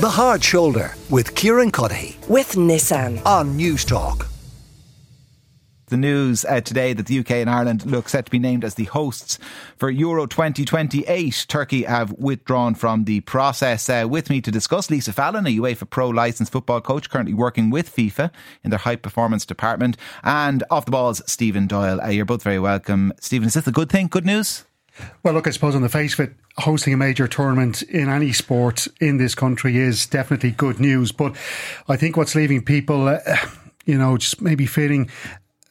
The Hard Shoulder with Kieran Cuddihy with Nissan on News Talk The news uh, today that the UK and Ireland look set to be named as the hosts for Euro 2028. Turkey have withdrawn from the process. Uh, with me to discuss, Lisa Fallon, a UEFA Pro licensed football coach currently working with FIFA in their high performance department, and Off The Ball's, Stephen Doyle. Uh, you're both very welcome. Stephen, is this a good thing? Good news? Well, look, I suppose on the face of it, hosting a major tournament in any sport in this country is definitely good news. But I think what's leaving people, uh, you know, just maybe feeling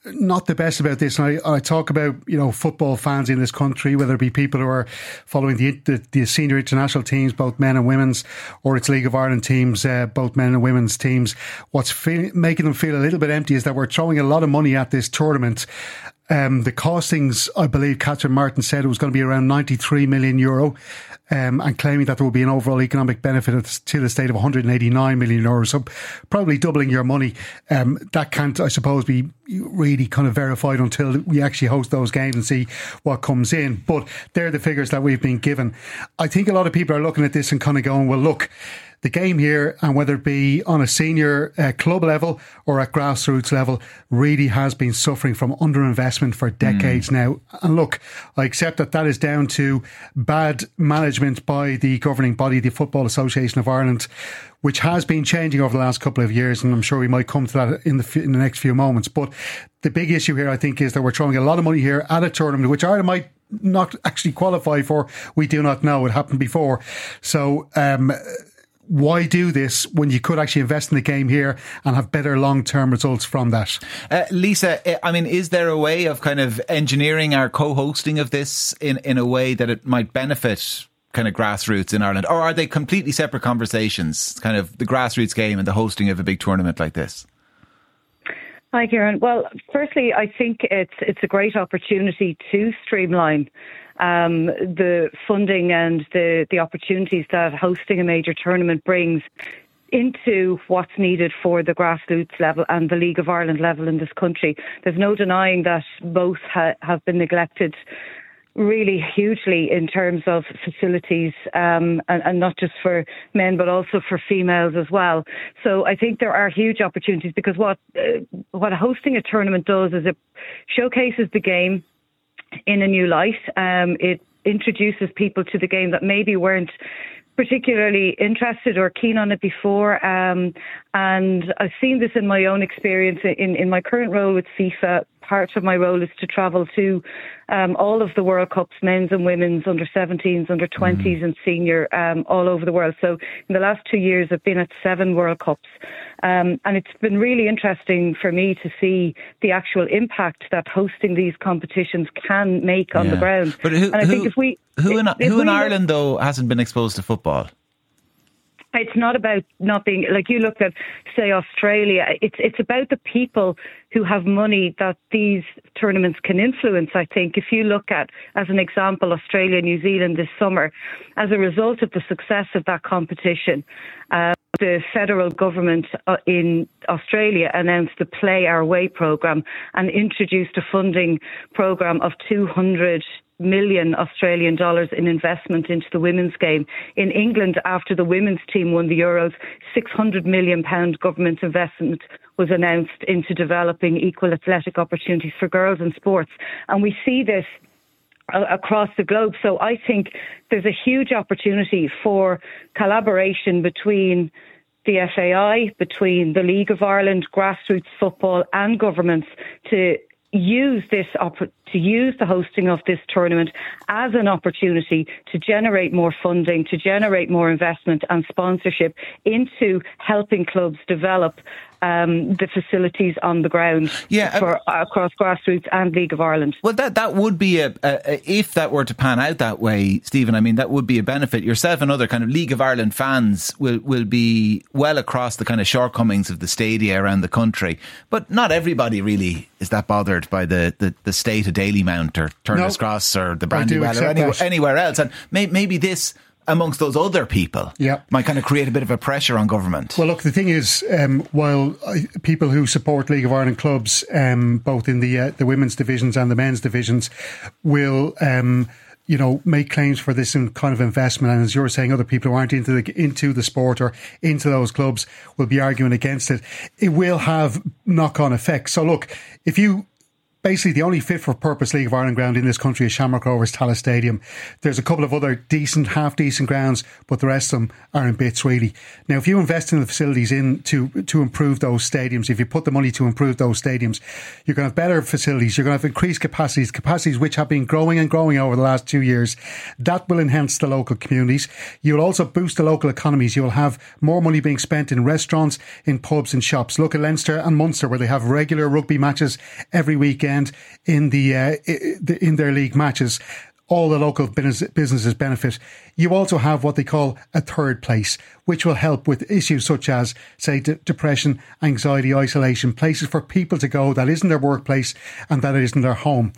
not the best about this. And I, I talk about, you know, football fans in this country, whether it be people who are following the, the, the senior international teams, both men and women's, or its League of Ireland teams, uh, both men and women's teams. What's feel, making them feel a little bit empty is that we're throwing a lot of money at this tournament um, the costings, I believe Catherine Martin said it was going to be around 93 million euro, um, and claiming that there will be an overall economic benefit to the state of 189 million euros. So probably doubling your money. Um, that can't, I suppose, be really kind of verified until we actually host those games and see what comes in. But they're the figures that we've been given. I think a lot of people are looking at this and kind of going, well, look, the game here, and whether it be on a senior uh, club level or at grassroots level, really has been suffering from underinvestment for decades mm. now. And look, I accept that that is down to bad management by the governing body, the Football Association of Ireland which has been changing over the last couple of years, and I'm sure we might come to that in the in the next few moments. But the big issue here, I think, is that we're throwing a lot of money here at a tournament which Ireland might not actually qualify for. We do not know; it happened before, so. Um, why do this when you could actually invest in the game here and have better long term results from that? Uh, Lisa, eh, I mean, is there a way of kind of engineering our co hosting of this in, in a way that it might benefit kind of grassroots in Ireland? Or are they completely separate conversations, kind of the grassroots game and the hosting of a big tournament like this? Hi, Kieran. Well, firstly, I think it's it's a great opportunity to streamline um, the funding and the, the opportunities that hosting a major tournament brings into what's needed for the grassroots level and the League of Ireland level in this country. There's no denying that both ha- have been neglected really hugely in terms of facilities um, and, and, not just for men but also for females as well. So I think there are huge opportunities because what uh, what hosting a tournament does is it showcases the game in a new light. Um, it introduces people to the game that maybe weren't particularly interested or keen on it before. Um, and I've seen this in my own experience in, in my current role with FIFA part of my role is to travel to um, all of the World Cups, men's and women's, under 17s, under 20s, mm. and senior, um, all over the world. So in the last two years, I've been at seven World Cups. Um, and it's been really interesting for me to see the actual impact that hosting these competitions can make on yeah. the ground. But who, and I who, think if we. Who in, who in Ireland, though, hasn't been exposed to football? It's not about not being like you look at say Australia it's it's about the people who have money that these tournaments can influence i think. If you look at as an example Australia New Zealand this summer as a result of the success of that competition uh, the federal government uh, in Australia announced the Play Our Way program and introduced a funding program of 200 million Australian dollars in investment into the women's game. In England, after the women's team won the Euros, 600 million pound government investment was announced into developing equal athletic opportunities for girls in sports. And we see this across the globe. So I think there's a huge opportunity for collaboration between the FAI, between the League of Ireland, grassroots football, and governments to use this to use the hosting of this tournament as an opportunity to generate more funding, to generate more investment and sponsorship into helping clubs develop um, the facilities on the ground yeah, uh, for, uh, across grassroots and League of Ireland. Well, that that would be a, a, a, if that were to pan out that way, Stephen. I mean, that would be a benefit. Yourself and other kind of League of Ireland fans will will be well across the kind of shortcomings of the stadia around the country, but not everybody really is that bothered by the the, the state of Dalymount or Turner's no, Cross or the Brandywell or anywhere, anywhere else, and may, maybe this amongst those other people yeah. might kind of create a bit of a pressure on government. Well, look, the thing is, um, while people who support League of Ireland clubs, um, both in the uh, the women's divisions and the men's divisions, will. Um, you know, make claims for this kind of investment. And as you're saying, other people who aren't into the, into the sport or into those clubs will be arguing against it. It will have knock on effects. So look, if you basically the only fit for purpose League of Ireland ground in this country is Shamrock Rovers Tallaght Stadium. There's a couple of other decent, half decent grounds, but the rest of them are in bits really. Now, if you invest in the facilities in to to improve those stadiums, if you put the money to improve those stadiums, you're going to have better facilities. You're going to have increased capacities, capacities which have been growing and growing over the last two years. That will enhance the local communities. You will also boost the local economies. You will have more money being spent in restaurants, in pubs, and shops. Look at Leinster and Munster, where they have regular rugby matches every weekend weekend in the uh, in their league matches. All the local businesses benefit. You also have what they call a third place, which will help with issues such as, say, de- depression, anxiety, isolation, places for people to go that isn't their workplace and that isn't their home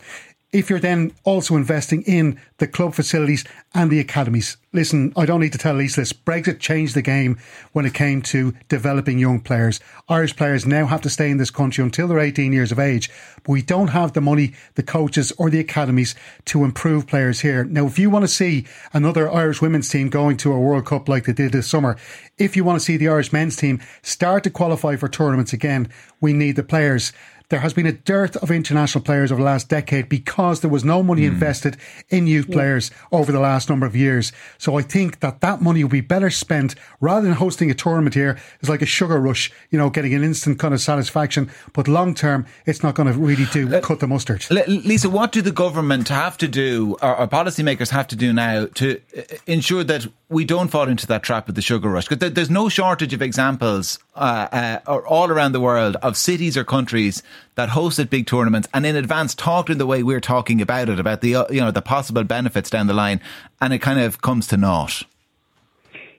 if you're then also investing in the club facilities and the academies. Listen, I don't need to tell Lisa this. Brexit changed the game when it came to developing young players. Irish players now have to stay in this country until they're 18 years of age, but we don't have the money, the coaches, or the academies to improve players here. Now, if you want to see another Irish women's team going to a World Cup like they did this summer, if you want to see the Irish men's team start to qualify for tournaments again, we need the players there has been a dearth of international players over the last decade because there was no money mm. invested in youth yeah. players over the last number of years. So I think that that money will be better spent rather than hosting a tournament here. It's like a sugar rush, you know, getting an instant kind of satisfaction. But long term, it's not going to really do uh, cut the mustard. Lisa, what do the government have to do, or, or policymakers have to do now to uh, ensure that we don't fall into that trap of the sugar rush? Because there's no shortage of examples uh, uh, all around the world of cities or countries that hosted big tournaments and in advance talked in the way we're talking about it, about the uh, you know the possible benefits down the line, and it kind of comes to naught.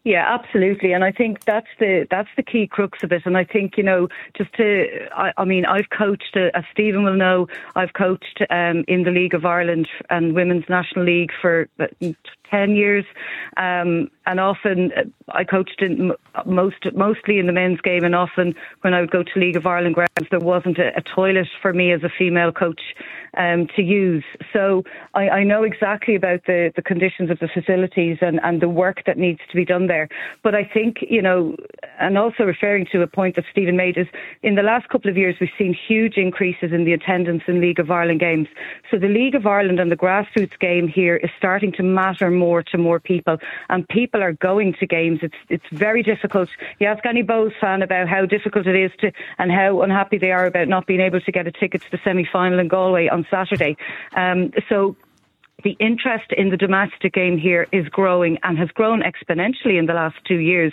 Yeah, absolutely, and I think that's the that's the key crux of it. And I think you know, just to, I, I mean, I've coached, uh, as Stephen will know, I've coached um, in the League of Ireland and Women's National League for uh, 10 years. Um, and often uh, I coached in most, mostly in the men's game. And often when I would go to League of Ireland grounds, there wasn't a, a toilet for me as a female coach um, to use. So I, I, know exactly about the, the conditions of the facilities and, and the work that needs to be done there. But I think, you know, and also referring to a point that Stephen made is in the last couple of years, we've seen huge increases in the attendance in League of Ireland games. So the League of Ireland and the grassroots game here is starting to matter more to more people, and people are going to games. It's it's very difficult. You ask any Bohs fan about how difficult it is to, and how unhappy they are about not being able to get a ticket to the semi final in Galway on Saturday. Um, so the interest in the domestic game here is growing and has grown exponentially in the last two years.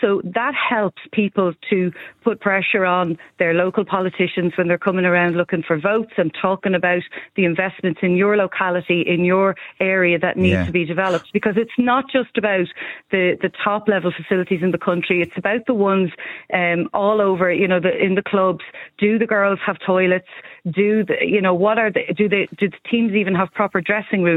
So that helps people to put pressure on their local politicians when they're coming around looking for votes and talking about the investments in your locality, in your area that need yeah. to be developed. Because it's not just about the, the top level facilities in the country, it's about the ones um, all over, you know, the, in the clubs. Do the girls have toilets? Do the, you know, what are the, do they, do the teams even have proper dressing rooms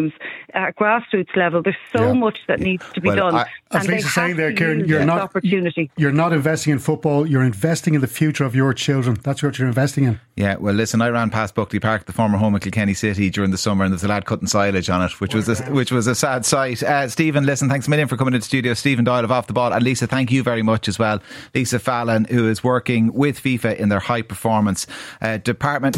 at grassroots level? There's so yeah. much that needs to be well, done. I, as Lisa saying there, Kieran, you're not, opportunity. you're not investing in football, you're investing in the future of your children. That's what you're investing in. Yeah, well, listen, I ran past Buckley Park, the former home of Kilkenny City, during the summer, and there's a lad cutting silage on it, which was a, which was a sad sight. Uh, Stephen, listen, thanks a million for coming into the studio. Stephen Doyle of Off the Ball, and Lisa, thank you very much as well. Lisa Fallon, who is working with FIFA in their high performance uh, department.